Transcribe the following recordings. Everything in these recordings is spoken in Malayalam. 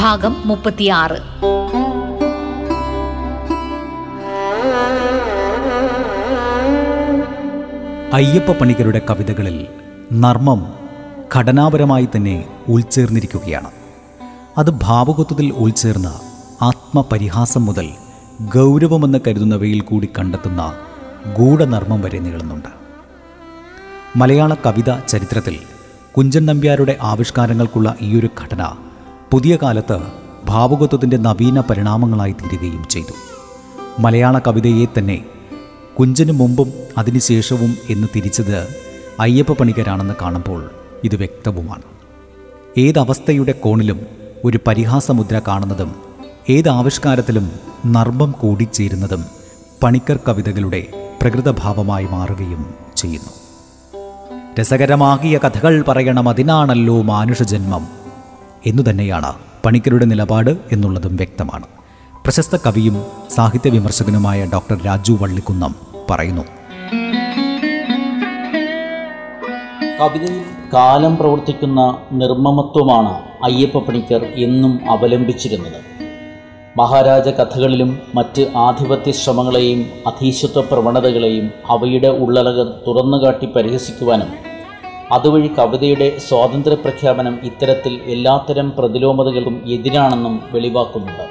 ഭാഗം മുപ്പത്തിയാറ്. അയ്യപ്പ പണിക്കരുടെ കവിതകളിൽ നർമ്മം ഘടനാപരമായി തന്നെ ഉൾച്ചേർന്നിരിക്കുകയാണ്. അത് ഭാവകത്വത്തിൽ ഉൾച്ചേർന്ന ആത്മപരിഹാസം മുതൽ ഗൗരവമെന്ന് കരുതുന്നവയിൽ കൂടി കണ്ടെത്തുന്ന ഗൂഢനർമ്മം വരെ നീളുന്നുണ്ട്. മലയാള കവിതാ ചരിത്രത്തിൽ കുഞ്ചൻ നമ്പ്യാരുടെ ആവിഷ്കാരങ്ങൾക്കുള്ള ഈയൊരു ഘടന പുതിയ കാലത്ത് ഭാവുകത്വത്തിന്റെ നവീന പരിണാമങ്ങളായി തീരുകയും ചെയ്തു. മലയാള കവിതയെ തന്നെ കുഞ്ചന് മുമ്പും അതിനുശേഷവും എന്ന് തിരിച്ചത് അയ്യപ്പ പണിക്കരാണെന്ന് കാണുമ്പോൾ ഇത് വ്യക്തവുമാണ്. ഏതവസ്ഥയുടെ കോണിലും ഒരു പരിഹാസമുദ്ര കാണുന്നതും ഏത് ആവിഷ്കാരത്തിലും നർമ്മം കൂടിച്ചേരുന്നതും പണിക്കർ കവിതകളുടെ പ്രകൃതഭാവമായി മാറുകയും ചെയ്യുന്നു. രസകരമാകിയ കഥകൾ പറയണം അതിനാണല്ലോ മാനുഷജന്മം. എന്നു തന്നെയാണ് പണിക്കരുടെ നിലപാട് എന്നുള്ളതും വ്യക്തമാണ്. പ്രശസ്ത കവിയും സാഹിത്യ വിമർശകനുമായ ഡോക്ടർ രാജു വള്ളിക്കുന്നം പറയുന്നു. കവിതയിൽ കാലം പ്രവർത്തിക്കുന്ന നിർമ്മമത്വമാണ് അയ്യപ്പ പണിക്കർ എന്നും അവലംബിച്ചിരുന്നത്. മഹാരാജ കഥകളിലും മറ്റ് ആധിപത്യ ശ്രമങ്ങളെയും അധീശത്വ പ്രവണതകളെയും അവയുടെ ഉള്ളലകൾ തുറന്നുകാട്ടി പരിഹസിക്കുവാനും അതുവഴി കവിതയുടെ സ്വാതന്ത്ര്യ പ്രഖ്യാപനം ഇത്തരത്തിൽ എല്ലാത്തരം പ്രതിലോമതകൾക്കും എതിരാണെന്നും വെളിവാക്കുന്നുണ്ട്.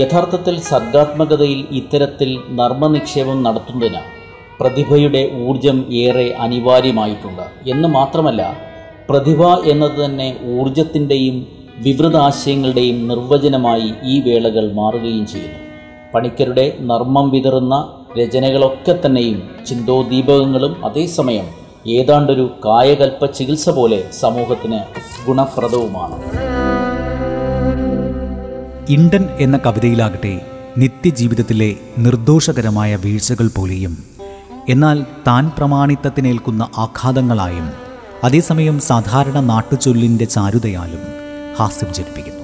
യഥാർത്ഥത്തിൽ സർഗാത്മകതയിൽ ഇത്തരത്തിൽ നർമ്മനിക്ഷേപം നടത്തുന്നതിന് പ്രതിഭയുടെ ഊർജം ഏറെ അനിവാര്യമായിട്ടുണ്ട്. എന്ന് മാത്രമല്ല പ്രതിഭ എന്നത് തന്നെ ഊർജത്തിന്റെയും വിവൃതാശയങ്ങളുടെയും നിർവചനമായി ഈ വേളകൾ മാറുകയും ചെയ്യുന്നു. പണിക്കരുടെ നർമ്മം വിതറുന്ന രചനകളൊക്കെ തന്നെയും ചിന്തോദീപകങ്ങളും അതേസമയം ഏതാണ്ടൊരു കായകൽപ്പ ചികിത്സ പോലെ സമൂഹത്തിന് ഗുണപ്രദവുമാണ്. ഇണ്ടൻ എന്ന കവിതയിലാകട്ടെ നിത്യജീവിതത്തിലെ നിർദോഷകരമായ വീഴ്ചകൾ പോലെയും എന്നാൽ താൻ പ്രമാണിത്തത്തിനേൽക്കുന്ന ആഘാതങ്ങളായും അതേസമയം സാധാരണ നാട്ടുചൊല്ലിന്റെ ചാരുതയാലും ഹാസ്യം ജനിപ്പിക്കുന്നു.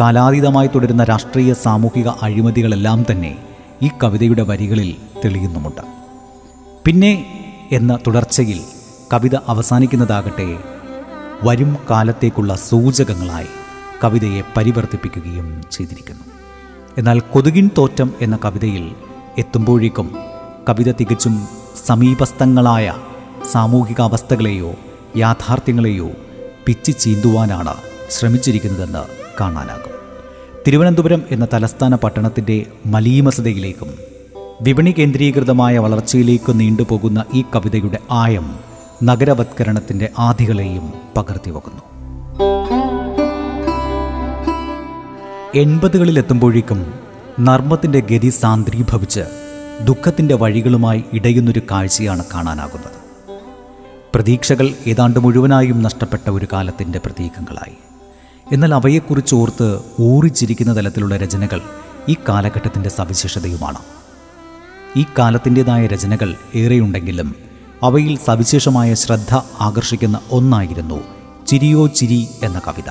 കാലാതീതമായി തുടരുന്ന രാഷ്ട്രീയ സാമൂഹിക അഴിമതികളെല്ലാം തന്നെ ഈ കവിതയുടെ വരികളിൽ തെളിയുന്നുമുണ്ട്. പിന്നെ എന്ന തുടർച്ചയിൽ കവിത അവസാനിക്കുന്നതാകട്ടെ വരും കാലത്തേക്കുള്ള സൂചകങ്ങളായി കവിതയെ പരിവർത്തിപ്പിക്കുകയും ചെയ്തിരിക്കുന്നു. എന്നാൽ കൊതുകിൻ തോറ്റം എന്ന കവിതയിൽ എത്തുമ്പോഴേക്കും കവിത തികച്ചും സമീപസ്ഥങ്ങളായ സാമൂഹിക അവസ്ഥകളെയോ യാഥാർത്ഥ്യങ്ങളെയോ പിച്ചി ചീന്തുവാനാണ് ശ്രമിച്ചിരിക്കുന്നതെന്ന് കാണാനാകും. തിരുവനന്തപുരം എന്ന തലസ്ഥാന പട്ടണത്തിന്റെ മലീമസതയിലേക്കും വിപണി കേന്ദ്രീകൃതമായ വളർച്ചയിലേക്ക് നീണ്ടുപോകുന്ന ഈ കവിതയുടെ ആയം നഗരവത്കരണത്തിന്റെ ആധികളെയും പകർത്തിവെക്കുന്നു എൺപതുകളിലെത്തുമ്പോഴേക്കും നർമ്മത്തിന്റെ ഗതി സാന്ദ്രീഭവിച്ച് ദുഃഖത്തിന്റെ വഴികളുമായി ഇടയുന്നൊരു കാഴ്ചയാണ് കാണാനാകുന്നത്. പ്രതീക്ഷകൾ ഏതാണ്ട് മുഴുവനായും നഷ്ടപ്പെട്ട ഒരു കാലത്തിന്റെ പ്രതീകങ്ങളായി. എന്നാൽ അവയെക്കുറിച്ച് ഓർത്ത് ഊറിച്ചിരിക്കുന്ന തലത്തിലുള്ള രചനകൾ ഈ കാലഘട്ടത്തിന്റെ സവിശേഷതയുമാണ്. ഈ കാലത്തിന്റെതായ രചനകൾ ഏറെയുണ്ടെങ്കിലും അവയിൽ സവിശേഷമായ ശ്രദ്ധ ആകർഷിക്കുന്ന ഒന്നായിരുന്നു ചിരിയോ ചിരി എന്ന കവിത.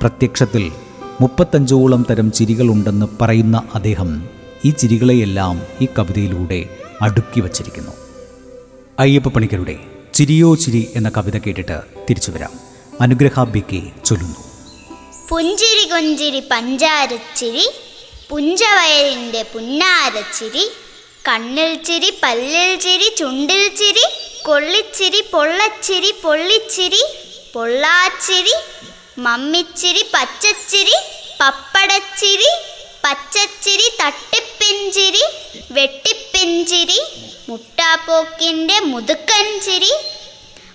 പ്രത്യക്ഷത്തിൽ മുപ്പത്തഞ്ചോളം തരം ചിരികളുണ്ടെന്ന് പറയുന്ന അദ്ദേഹം ഈ ചിരികളെയെല്ലാം ഈ കവിതയിലൂടെ അടുക്കി വച്ചിരിക്കുന്നു. അയ്യപ്പ പണിക്കരുടെ ചിരിയോ ചിരി എന്ന കവിത കേട്ടിട്ട് തിരിച്ചു വരാം. അനുഗ്രഹ ചൊല്ലുന്നു. പുഞ്ചിരി കൊഞ്ചിരി പഞ്ചാരച്ചിരി പുഞ്ചവയലിന്റെ പുന്നാരച്ചിരി കണ്ണിൽ ചിരി പല്ലിൽ ചിരി ചുണ്ടിൽ ചിരി കൊള്ളിച്ചിരി പൊള്ളച്ചിരി പൊള്ളിച്ചിരി പൊള്ളാച്ചിരി മമ്മിച്ചിരി പച്ചച്ചിരി പപ്പടച്ചിരി പച്ചച്ചിരി തട്ടിപ്പിഞ്ചിരി വെട്ടിപ്പിഞ്ചിരി മുട്ടാപ്പോക്കിന്റെ മുതുക്കഞ്ചിരി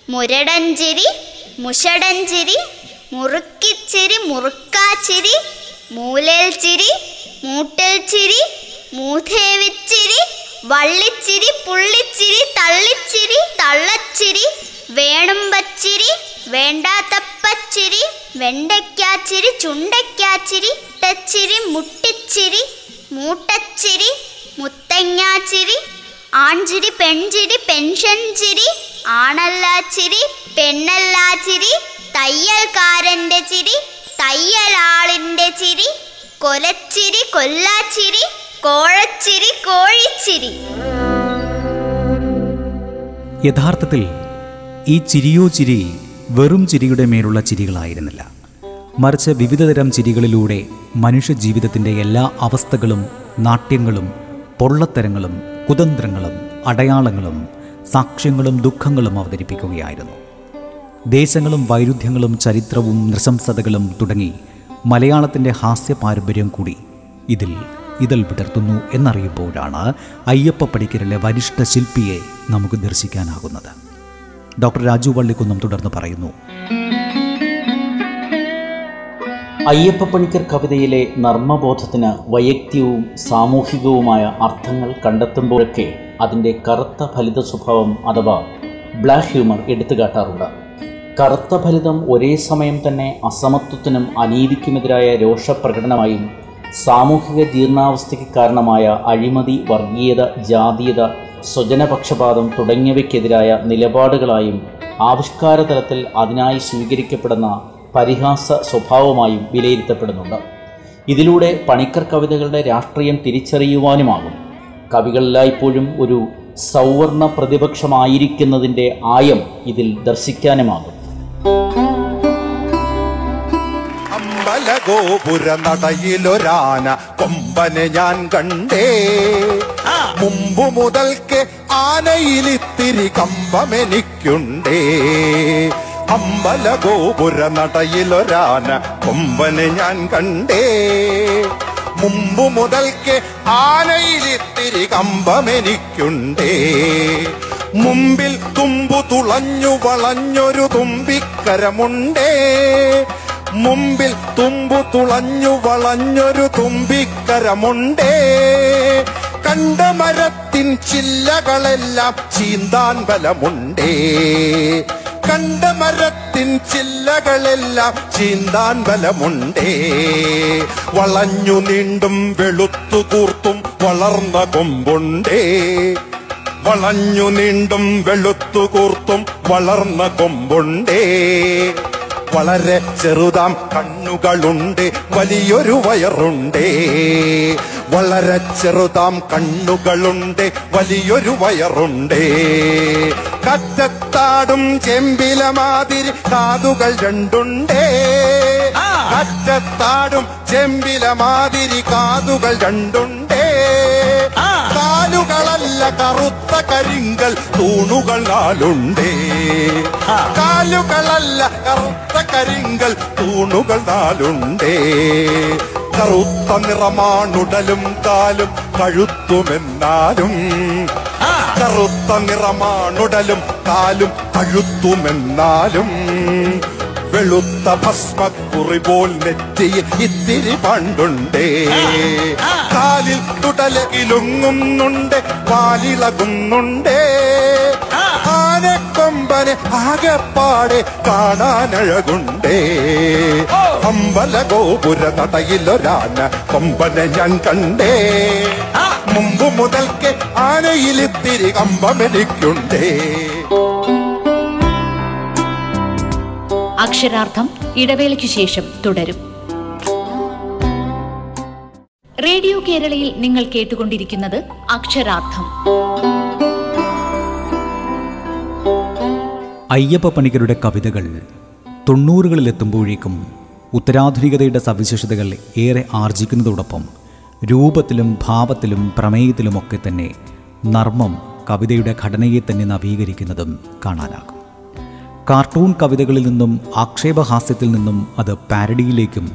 മുരടഞ്ചിരി മുഷടഞ്ചിരി മുറുക്കിച്ചിരി മുറുക്കാച്ചിരി മൂലേൽ ചിരി മൂട്ടൽ ചിരി മൂതേവിച്ചിരി വള്ളിച്ചിരി പുള്ളിച്ചിരി തള്ളിച്ചിരി കൊലച്ചിരി വേണുമ്പച്ചിരി വേണ്ടാത്തപ്പച്ചിരി വെണ്ടയ്ക്കാച്ചിരി ചുണ്ടയ്ക്കാച്ചിരി ഇട്ടച്ചിരി മുട്ടിച്ചിരി മൂട്ടച്ചിരി മുത്തങ്ങാച്ചിരി ആൺചിരി പെൺചിരി പെൻഷൻ ചിരി ആണല്ലാച്ചിരി പെണ്ണല്ലാച്ചിരി തയ്യൽക്കാരന്റെ ചിരി തയ്യലാളിന്റെ ചിരി കൊലച്ചിരി കൊല്ലാച്ചിരി കോഴച്ചിരി കോഴിച്ചിരി യഥാർത്ഥത്തിൽ ഈ ചിരിയോ ചിരി വെറും ചിരിയുടെ മേലുള്ള ചിരികളായിരുന്നില്ല. മറിച്ച് വിവിധതരം ചിരികളിലൂടെ മനുഷ്യ ജീവിതത്തിന്റെ എല്ലാ അവസ്ഥകളും നാട്യങ്ങളും പൊള്ളത്തരങ്ങളും കുതന്ത്രങ്ങളും അടയാളങ്ങളും സാക്ഷ്യങ്ങളും ദുഃഖങ്ങളും അവതരിപ്പിക്കുകയായിരുന്നു. ദേശങ്ങളും വൈരുദ്ധ്യങ്ങളും ചരിത്രവും നൃശംസതകളും തുടങ്ങി മലയാളത്തിന്റെ ഹാസ്യ പാരമ്പര്യം കൂടി ഇതിൽ ഇതൾ വിടർത്തുന്നു എന്നറിയുമ്പോഴാണ് അയ്യപ്പ പണിക്കരിലെ വരിഷ്ഠ ശില്പിയെ നമുക്ക് ദർശിക്കാനാകുന്നത്. ഡോക്ടർ രാജു വള്ളിക്കുന്നം തുടർന്ന് പറയുന്നു. അയ്യപ്പ പണിക്കർ കവിതയിലെ നർമ്മബോധത്തിന് വൈയക്തികവും സാമൂഹികവുമായ അർത്ഥങ്ങൾ കണ്ടെത്തുമ്പോഴൊക്കെ അതിന്റെ കറുത്ത ഫലിത സ്വഭാവം അഥവാ ബ്ലാക്ക് ഹ്യൂമർ എടുത്തുകാട്ടാറുണ്ട്. കറുത്ത ഫലിതം ഒരേ സമയം തന്നെ അസമത്വത്തിനും അനീതിക്കുമെതിരായ രോഷപ്രകടനമായും സാമൂഹിക ജീർണാവസ്ഥയ്ക്ക് കാരണമായ അഴിമതി വർഗീയത ജാതീയത സ്വജനപക്ഷപാതം തുടങ്ങിയവയ്ക്കെതിരായ നിലപാടുകളായും ആവിഷ്കാര തലത്തിൽ അതിനായി സ്വീകരിക്കപ്പെടുന്ന പരിഹാസ സ്വഭാവമായും വിലയിരുത്തപ്പെടുന്നുണ്ട്. ഇതിലൂടെ പണിക്കർ കവിതകളുടെ രാഷ്ട്രീയം തിരിച്ചറിയുവാനുമാകും. കവികളിലായിപ്പോഴും ഒരു സൗവർണ പ്രതിപക്ഷമായിരിക്കുന്നതിന്റെ ആയം ഇതിൽ ദർശിക്കാനുമാകും. അമ്പലഗോപുര നടയിലൊരാന കൊമ്പനെ ഞാൻ കണ്ടേ. മുമ്പു മുതൽക്ക് ആനയിലിത്തിരി കമ്പമെനിക്കുണ്ടേ. അമ്പല ഗോപുര നടയിലൊരാന കൊമ്പനെ ഞാൻ കണ്ടേ. മുമ്പു മുതൽക്ക് ആനയിലിത്തിരി കമ്പമെനിക്കുണ്ടേ. മുമ്പിൽ തുമ്പു തുളഞ്ഞു വളഞ്ഞൊരു തുമ്പിക്കരമുണ്ടേ. മുമ്പിൽ തുമ്പു തുളഞ്ഞു വളഞ്ഞൊരു തുമ്പിക്കരമുണ്ടേ. കണ്ട മരത്തിൻ ചില്ലകളെല്ലാം ചീന്താൻ ബലമുണ്ടേ. കണ്ട മരത്തിൻ ചില്ലകളെല്ലാം ചീന്താൻ ബലമുണ്ടേ. വളഞ്ഞു നീണ്ടും വെളുത്തു കൂർത്തും വളർന്ന കൊമ്പുണ്ടേ. വളഞ്ഞു നീണ്ടും വെളുത്തു കൂർത്തും വളർന്ന കൊമ്പുണ്ടേ. വളരെ ചെറുതാം കണ്ണുകളുണ്ട് വലിയൊരു വയറുണ്ടേ. വളരെ ചെറുതാം കണ്ണുകളുണ്ട് വലിയൊരു വയറുണ്ടേ. കറ്റത്താടും ചെമ്പില മാതിരി കാതുകൾ രണ്ടുണ്ടേ. കറ്റത്താടും ചെമ്പില മാതിരി കാതുകൾ രണ്ടുണ്ടേ. കാലുകളല്ല കറുത്ത കരിങ്കൽ തൂണുകൾ നാലുണ്ടേ. കാലുകളല്ല കറുത്ത കരിങ്കൽ തൂണുകൾ നാലുണ്ടേ. കറുത്ത നിറമാണുടലും കാലും കഴുത്തുമെന്നാലും കറുത്ത നിറമാണുടലും കാലും കഴുത്തുമെന്നാലും വെളുത്ത ഭസ്മക്കുറി പോൽ നെറ്റിയിൽ ഇത്തിരി പണ്ടുണ്ടേ. കാലിൽ തുടലകിലുങ്ങുന്നുണ്ട് പാലിളകുന്നുണ്ടേ ആനക്കൊമ്പനെ ആകെപ്പാടെ കാണാനഴകുണ്ടേ. അമ്പല ഗോപുര നടയിലൊരാന കൊമ്പനെ ഞാൻ കണ്ടേ. മുമ്പ് മുതൽക്ക് ആനയിലിത്തിരി കമ്പമെനിക്കുണ്ടേ. അക്ഷരാർത്ഥം ഇടവേളയ്ക്കു ശേഷം തുടരും. റേഡിയോ കേരളയിൽ നിങ്ങൾ കേട്ടുകൊണ്ടിരിക്കുന്നത് അക്ഷരാർത്ഥം. അയ്യപ്പ പണിക്കരുടെ കവിതകൾ തൊണ്ണൂറുകളിലെത്തുമ്പോഴേക്കും ഉത്തരാധുനികതയുടെ സവിശേഷതകൾ ഏറെ ആർജിക്കുന്നതോടൊപ്പം രൂപത്തിലും ഭാവത്തിലും പ്രമേയത്തിലുമൊക്കെ തന്നെ നർമ്മം കവിതയുടെ ഘടനയെ തന്നെ നവീകരിക്കുന്നതും കാണാനാകും. കാർട്ടൂൺ കവിതകളിൽ നിന്നും ആക്ഷേപഹാസ്യത്തിൽ നിന്നും അത് പാരഡിയിലേക്കും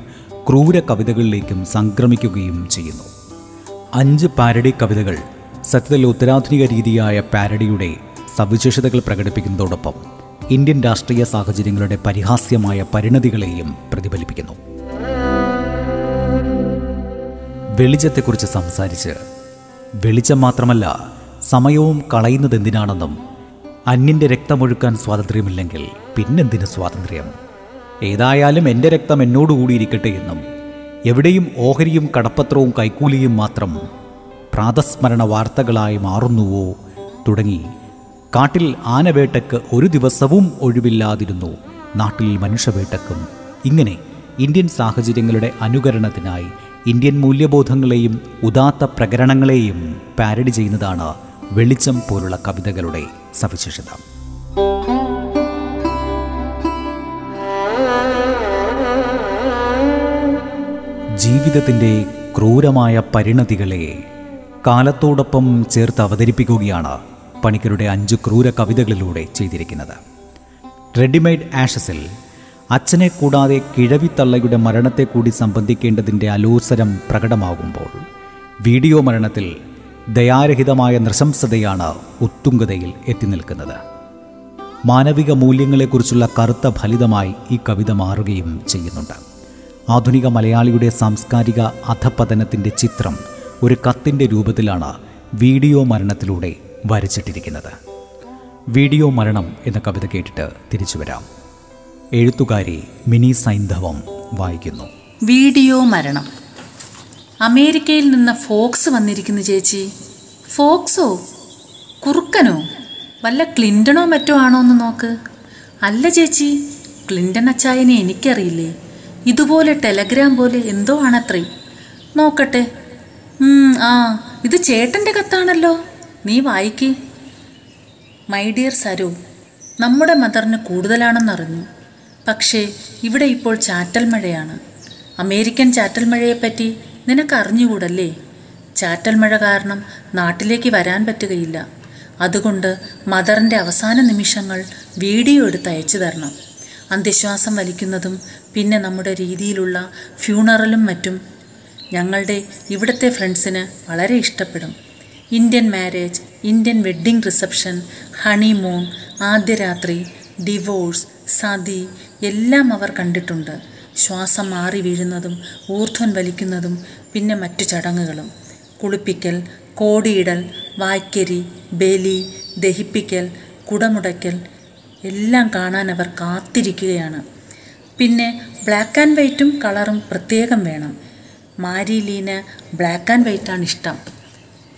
ക്രൂര കവിതകളിലേക്കും സംക്രമിക്കുകയും ചെയ്യുന്നു. അഞ്ച് പാരഡി കവിതകൾ സത്യത്തിൽ ഉത്തരാധുനിക രീതിയായ പാരഡിയുടെ സവിശേഷതകൾ പ്രകടിപ്പിക്കുന്നതോടൊപ്പം ഇന്ത്യൻ രാഷ്ട്രീയ സാഹചര്യങ്ങളുടെ പരിഹാസ്യമായ പരിണതികളെയും പ്രതിഫലിപ്പിക്കുന്നു. വെളിച്ചത്തെക്കുറിച്ച് സംസാരിച്ച് വെളിച്ചം മാത്രമല്ല സമയവും കളയുന്നതെന്തിനാണെന്നും അന്യന്റെ രക്തമൊഴുക്കാൻ സ്വാതന്ത്ര്യമില്ലെങ്കിൽ പിന്നെന്തിന് സ്വാതന്ത്ര്യം? ഏതായാലും എന്റെ രക്തം എന്നോടുകൂടിയിരിക്കട്ടെ എന്നും എവിടെയും ഓഹരിയും കടപ്പത്രവും കൈക്കൂലിയും മാത്രം പ്രാതസ്മരണ വാർത്തകളായി മാറുന്നുവോ തുടങ്ങി കാട്ടിൽ ആനവേട്ടയ്ക്ക് ഒരു ദിവസവും ഒഴിവില്ലാതിരുന്നു. നാട്ടിൽ മനുഷ്യവേട്ടക്കും ഇങ്ങനെ ഇന്ത്യൻ സാഹചര്യങ്ങളുടെ അനുകരണത്തിനായി ഇന്ത്യൻ മൂല്യബോധങ്ങളെയും ഉദാത്ത പ്രകരണങ്ങളെയും പാരഡി ചെയ്യുന്നതാണ് വെളിച്ചം പോലുള്ള കവിതകളുടെ സവിശേഷത. ജീവിതത്തിന്റെ ക്രൂരമായ പരിണതികളെ കാലത്തോടൊപ്പം ചേർത്ത് അവതരിപ്പിക്കുകയാണ് പണിക്കരുടെ അഞ്ച് ക്രൂര കവിതകളിലൂടെ ചെയ്തിരിക്കുന്നത്. റെഡിമെയ്ഡ് ആഷസിൽ അച്ഛനെ കൂടാതെ കിഴവിത്തള്ളയുടെ മരണത്തെ കൂടി സംബന്ധിക്കേണ്ടതിന്റെ അലോസരം പ്രകടമാകുമ്പോൾ വീഡിയോ മരണത്തിൽ ദയാരഹിതമായ നൃശംസതയാണ് ഉത്തുംഗതയിൽ എത്തി നിൽക്കുന്നത്. മാനവിക മൂല്യങ്ങളെക്കുറിച്ചുള്ള കറുത്ത ഫലിതമായി ഈ കവിത മാറുകയും ചെയ്യുന്നുണ്ട്. ആധുനിക മലയാളിയുടെ സാംസ്കാരിക അധപതനത്തിന്റെ ചിത്രം ഒരു കത്തിന്റെ രൂപത്തിലാണ് വീഡിയോ മരണത്തിലൂടെ വരച്ചിട്ടിരിക്കുന്നത്. വീഡിയോ മരണം എന്ന കവിത കേട്ടിട്ട് തിരിച്ചു വരാം. എഴുത്തുകാരി മിനി സൈന്ധവം വായിക്കുന്നു. വീഡിയോ മരണം. അമേരിക്കയിൽ നിന്ന് ഫോക്സ് വന്നിരിക്കുന്നു ചേച്ചി. ഫോക്സോ? കുറുക്കനോ? വല്ല ക്ലിന്റണോ മറ്റോ ആണോ എന്ന് നോക്ക്. അല്ല ചേച്ചി. ക്ലിന്റൺ അച്ചായനെ എനിക്കറിയില്ലേ. ഇതുപോലെ ടെലഗ്രാം പോലെ എന്തോ ആണത്രേ. നോക്കട്ടെ. ആ ഇത് ചേട്ടന്റെ കത്താണല്ലോ. നീ വായിക്ക്. മൈ ഡിയർ സരു നമ്മുടെ മദറിന് കൂടുതലാണെന്നറിഞ്ഞു. പക്ഷേ ഇവിടെ ഇപ്പോൾ ചാറ്റൽ മഴയാണ് അമേരിക്കൻ ചാറ്റൽ മഴയെപ്പറ്റി നിനക്ക് അറിഞ്ഞുകൂടല്ലേ ചാറ്റൽ മഴ കാരണം നാട്ടിലേക്ക് വരാൻ പറ്റുകയില്ല. അതുകൊണ്ട് മദറിന്റെ അവസാന നിമിഷങ്ങൾ വീഡിയോ എടുത്ത് അയച്ചു തരണം. അന്ത്യശ്വാസം വലിക്കുന്നതും പിന്നെ നമ്മുടെ രീതിയിലുള്ള ഫ്യൂണറലും മറ്റും ഞങ്ങളുടെ ഇവിടുത്തെ ഫ്രണ്ട്സിന് വളരെ ഇഷ്ടപ്പെടും. Indian marriage Indian wedding reception honeymoon ആദ്യരാത്രി divorce sati എല്ലാം അവർ കണ്ടിട്ടുണ്ട്. ശ്വാസം മാറി വീഴുന്നതും ഊർധ്വൻ വലിക്കുന്നതും പിന്നെ മറ്റു ചടങ്ങുകളും. കുളിപ്പിക്കൽ കോടിയിടൽ വായ്ക്കരി ബലി ദഹിപ്പിക്കൽ കുടമുടയ്ക്കൽ എല്ലാം കാണാൻ അവർ കാത്തിരിക്കുകയാണ്. പിന്നെ ബ്ലാക്ക് ആൻഡ് വൈറ്റും കളറും പ്രത്യേകം വേണം. മാരിലീന് ബ്ലാക്ക് ആൻഡ് വൈറ്റാണ് ഇഷ്ടം.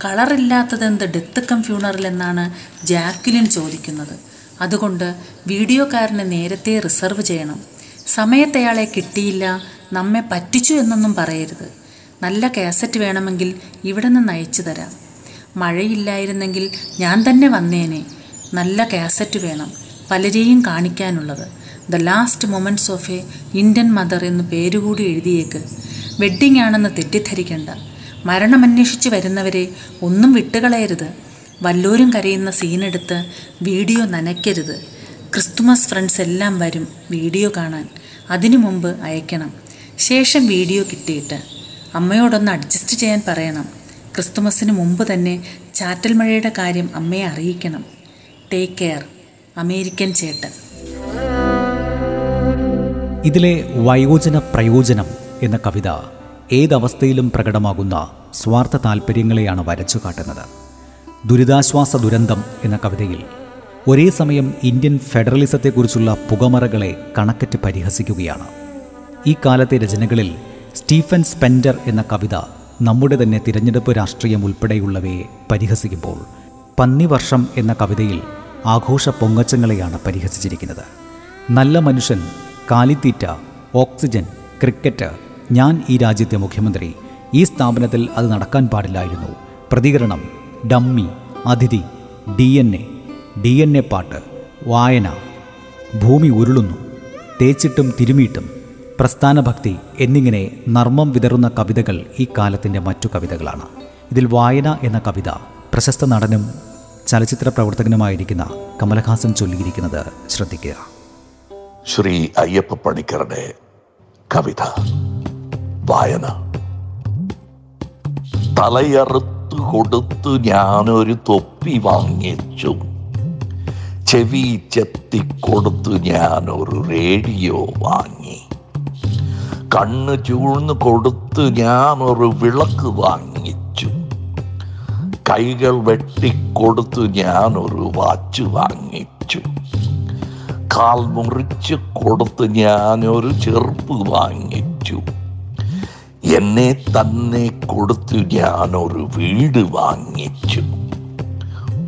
കളറില്ലാത്തതെന്ത് ഡെത്ത് കം ഫ്യൂണറൽ എന്നാണ് ജാക്ലിൻ ചോദിക്കുന്നത്. അതുകൊണ്ട് വീഡിയോക്കാരനെ നേരത്തെ റിസർവ് ചെയ്യണം. സമയത്ത് അയാളെ കിട്ടിയില്ല നമ്മെ പറ്റിച്ചു എന്നൊന്നും പറയരുത്. നല്ല കാസറ്റ് വേണമെങ്കിൽ ഇവിടെ നിന്ന് അയച്ചു തരാം. മഴയില്ലായിരുന്നെങ്കിൽ ഞാൻ തന്നെ വന്നേനെ. നല്ല കാസറ്റ് വേണം പലരെയും കാണിക്കാനുള്ളത്. The last moments of a Indian mother എന്ന് പേരുകൂടി എഴുതിയേക്ക്. വെഡ്ഡിംഗ് ആണെന്ന് തെറ്റിദ്ധരിക്കണ്ട. മരണമന്വേഷിച്ച് വരുന്നവരെ ഒന്നും വിട്ടുകളയരുത്. വല്ലോരും കരയുന്ന സീനെടുത്ത് വീഡിയോ നനയ്ക്കരുത്. ക്രിസ്തുമസ് ഫ്രണ്ട്സ് എല്ലാം വരും വീഡിയോ കാണാൻ. അതിനു മുമ്പ് അയക്കണം. ശേഷം വീഡിയോ കിട്ടിയിട്ട് അമ്മയോടൊന്ന് അഡ്ജസ്റ്റ് ചെയ്യാൻ പറയണം. ക്രിസ്തുമസിന് മുമ്പ് തന്നെ ചാറ്റൽ മഴയുടെ കാര്യം അമ്മയെ അറിയിക്കണം. ടേക്ക് കെയർ അമേരിക്കൻ ചേട്ടൻ. ഇതിലെ വയോജന പ്രയോജനം എന്ന കവിത ഏതവസ്ഥയിലും പ്രകടമാകുന്ന സ്വാർത്ഥ താൽപ്പര്യങ്ങളെയാണ് വരച്ചു കാട്ടുന്നത് ദുരിതാശ്വാസ ദുരന്തം എന്ന കവിതയിൽ ഒരേ സമയം ഇന്ത്യൻ ഫെഡറലിസത്തെക്കുറിച്ചുള്ള പുകമറകളെ കണക്കറ്റ് പരിഹസിക്കുകയാണ്. ഈ കാലത്തെ രചനകളിൽ സ്റ്റീഫൻ സ്പെൻഡർ എന്ന കവിത നമ്മുടെ തന്നെ തിരഞ്ഞെടുപ്പ് രാഷ്ട്രീയം ഉൾപ്പെടെയുള്ളവയെ പരിഹസിക്കുമ്പോൾ പന്നിവർഷം എന്ന കവിതയിൽ ആഘോഷ പൊങ്ങച്ചങ്ങളെയാണ് പരിഹസിച്ചിരിക്കുന്നത്. നല്ല മനുഷ്യൻ കാലിത്തീറ്റ ഓക്സിജൻ ക്രിക്കറ്റ് ഞാൻ ഈ രാജ്യത്തെ മുഖ്യമന്ത്രി ഈ സ്ഥാപനത്തിൽ അത് നടക്കാൻ പാടില്ലായിരുന്നു. പ്രതികരണം ഡമ്മി അതിഥി D N A D N A പാട്ട് വായന ഭൂമി ഉരുളുന്നു തേച്ചിട്ടും തിരുമിയിട്ടും പ്രസ്ഥാനഭക്തി എന്നിങ്ങനെ നർമ്മം വിതറുന്ന കവിതകൾ ഈ കാലത്തിന്റെ മറ്റു കവിതകളാണ്. ഇതിൽ വായന എന്ന കവിത പ്രശസ്ത നടനും ചലച്ചിത്ര പ്രവർത്തകനുമായിരിക്കുന്ന കമലഹാസൻ ചൊല്ലിയിരിക്കുന്നത് ശ്രദ്ധിക്കുക. ശ്രീ അയ്യപ്പ പണിക്കറുടെ കവിത വായന. തലയറുത്തു കൊടുത്തു ഞാനൊരു തൊപ്പി വാങ്ങിച്ചു. ചെവി ചെത്തിക്കൊടുത്ത് ഞാൻ ഒരു റേഡിയോ വാങ്ങി. കണ്ണ് ചൂഴ്ന്നു കൊടുത്ത് ഒരു വിളക്ക് വാങ്ങിച്ചു. കൈകൾ വെട്ടിക്കൊടുത്തു ഞാൻ ഒരു വാച്ച് വാങ്ങിച്ചു. കാൽ മുറിച്ച് കൊടുത്ത് ഞാൻ ഒരു ചെറുപ്പ് വാങ്ങിച്ചു. എന്നെ തന്നെ കൊടുത്തു ഞാൻ ഒരു വീട് വാങ്ങിച്ചു.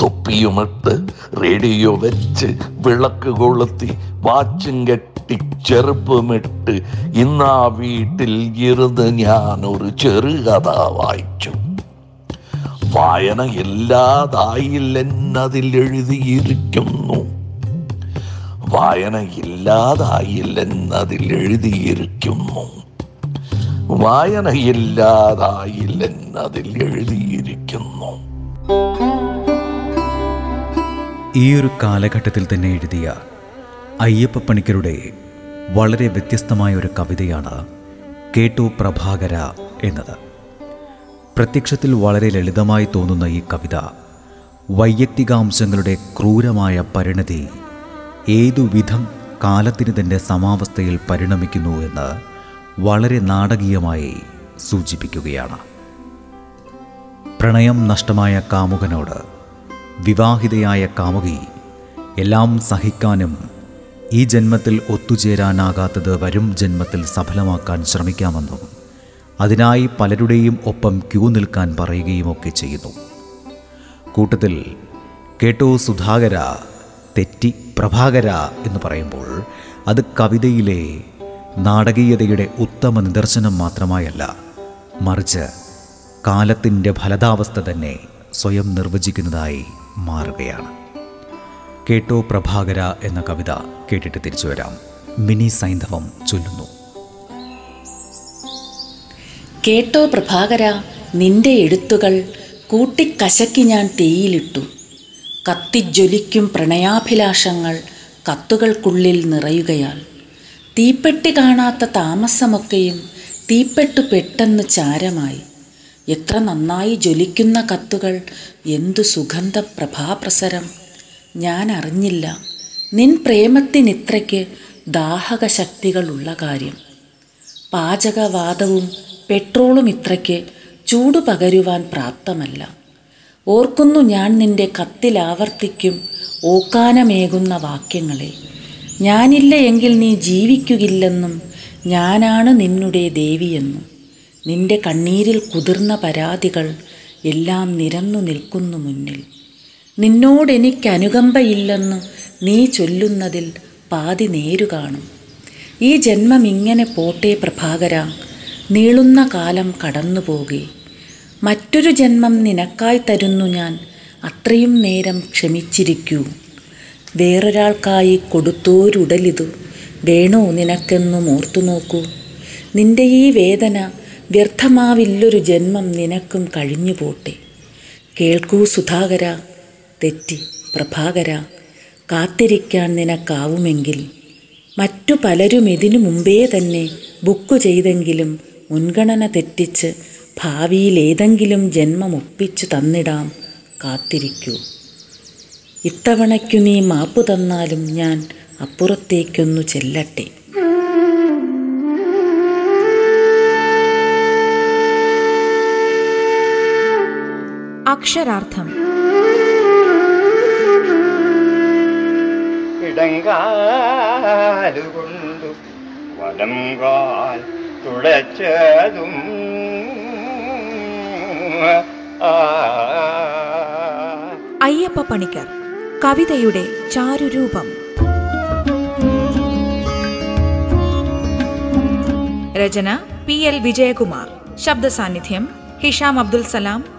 തൊപ്പിയുമിട്ട് റേഡിയോ വെച്ച് വിളക്ക് കൊളുത്തി വാച്ചും കെട്ടി ചെറുപ്പമിട്ട് ഇന്നാ വീട്ടിൽ ഇരുന്ന് ഞാൻ ഒരു ചെറുകഥ വായിച്ചു. വായന ഇല്ലാതായില്ലെന്നതിൽ എഴുതിയിരിക്കുന്നു വായന ഇല്ലാതായില്ലെന്നതിൽ എഴുതിയിരിക്കുന്നു വായന ഇല്ലാതായില്ലെന്നതിൽ എഴുതിയിരിക്കുന്നു ഈ ഒരു കാലഘട്ടത്തിൽ തന്നെ എഴുതിയ അയ്യപ്പ പണിക്കരുടെ വളരെ വ്യത്യസ്തമായ ഒരു കവിതയാണ് കേട്ടു പ്രഭാകര എന്നത്. പ്രത്യക്ഷത്തിൽ വളരെ ലളിതമായി തോന്നുന്ന ഈ കവിത വൈയക്തികാംശങ്ങളുടെ ക്രൂരമായ പരിണതി ഏതു വിധം കാലത്തിന് തന്റെ സമാവസ്ഥയിൽ പരിണമിക്കുന്നു എന്ന് വളരെ നാടകീയമായി സൂചിപ്പിക്കുകയാണ്. പ്രണയം നഷ്ടമായ കാമുകനോട് വിവാഹിതയായ കാമുകി എല്ലാം സഹിക്കാനും ഈ ജന്മത്തിൽ ഒത്തുചേരാനാകാത്തത് വരും ജന്മത്തിൽ സഫലമാക്കാൻ ശ്രമിക്കാമെന്നും അതിനായി പലരുടെയും ഒപ്പം ക്യൂ നിൽക്കാൻ പറയുകയുമൊക്കെ ചെയ്യുന്നു. കൂട്ടത്തിൽ കേട്ടോ സുധാകര തെറ്റി പ്രഭാകര എന്ന് പറയുമ്പോൾ അത് കവിതയിലെ നാടകീയതയുടെ ഉത്തമ നിദർശനം മാത്രമായല്ല മറിച്ച് കാലത്തിന്റെ ഫലതാവസ്ഥ തന്നെ സ്വയം നിർവചിക്കുന്നതായി മാറുകയാണ്. കേട്ടോ പ്രഭാകര എന്ന കവിത കേട്ടിട്ട് തിരിച്ചു വരാം. മിനി സൈന്ധവം ചൊല്ലുന്നു. കേട്ടോ പ്രഭാകര നിന്റെ എഴുത്തുകൾ കൂട്ടിക്കശക്കി ഞാൻ തീയിലിട്ടു. കത്തിജ്വലിക്കും പ്രണയാഭിലാഷങ്ങൾ കത്തുകൾക്കുള്ളിൽ നിറയുകയാൽ. തീപ്പെട്ടി കാണാത്ത താമസമൊക്കെയും തീപ്പെട്ടു പെട്ടെന്ന് ചാരമായി. എത്ര നന്നായി ജ്വലിക്കുന്ന കത്തുകൾ. എന്തു സുഗന്ധ പ്രഭാപ്രസരം ഞാൻ അറിഞ്ഞില്ല. നിൻ പ്രേമത്തിനിത്രയ്ക്ക് ദാഹക ശക്തികളുള്ള കാര്യം. പാചകവാദവും പെട്രോളും ഇത്രയ്ക്ക് ചൂട് പകരുവാൻ പ്രാപ്തമല്ല. ഓർക്കുന്നു ഞാൻ നിന്റെ കത്തിലാവർത്തിക്കും ഓക്കാനമേകുന്ന വാക്യങ്ങളെ. ഞാനില്ല എങ്കിൽ നീ ജീവിക്കുകയില്ലെന്നും ഞാനാണ് നിന്നുടെ ദേവിയെന്നും. നിന്റെ കണ്ണീരിൽ കുതിർന്ന പരാതികൾ എല്ലാം നിരന്നു നിൽക്കുന്നു മുന്നിൽ. നിന്നോടെനിക്ക് അനുകമ്പയില്ലെന്ന് നീ ചൊല്ലുന്നതിൽ പാതി നേരു കാണും. ഈ ജന്മം ഇങ്ങനെ പോട്ടെ പ്രഭാകര നീളുന്ന കാലം കടന്നുപോകെ. മറ്റൊരു ജന്മം നിനക്കായി തരുന്നു ഞാൻ അത്രയും നേരം ക്ഷമിച്ചിരിക്കൂ. വേറൊരാൾക്കായി കൊടുത്തോരുടലിതു വേണോ നിനക്കെന്നും ഓർത്തു നോക്കൂ നിന്റെ ഈ വേദന വ്യർത്ഥമാവില്ലൊരു ജന്മം നിനക്കും കഴിഞ്ഞു പോട്ടെ. കേൾക്കൂ സുധാകര തെറ്റി പ്രഭാകര കാത്തിരിക്കാൻ നിനക്കാവുമെങ്കിൽ. മറ്റു പലരും ഇതിനു മുമ്പേ തന്നെ ബുക്ക് ചെയ്തെങ്കിലും മുൻഗണന തെറ്റിച്ച് ഭാവിയിൽ ഏതെങ്കിലും ജന്മം ഒപ്പിച്ചു തന്നിടാം. കാത്തിരിക്കൂ. ഇത്തവണയ്ക്കു നീ മാപ്പ് തന്നാലും ഞാൻ അപ്പുറത്തേക്കൊന്നു ചെല്ലട്ടെ. അക്ഷരാർത്ഥം. ഇടങ്കാലുകൊണ്ടു വലം കാൽ തുടച്ചതും അയ്യപ്പ പണിക്കർ കവിതയുടെ ചാരുരൂപം. രചന പി എൽ വിജയകുമാർ. ശബ്ദസാന്നിധ്യം ഹിഷാം അബ്ദുൽ സലാം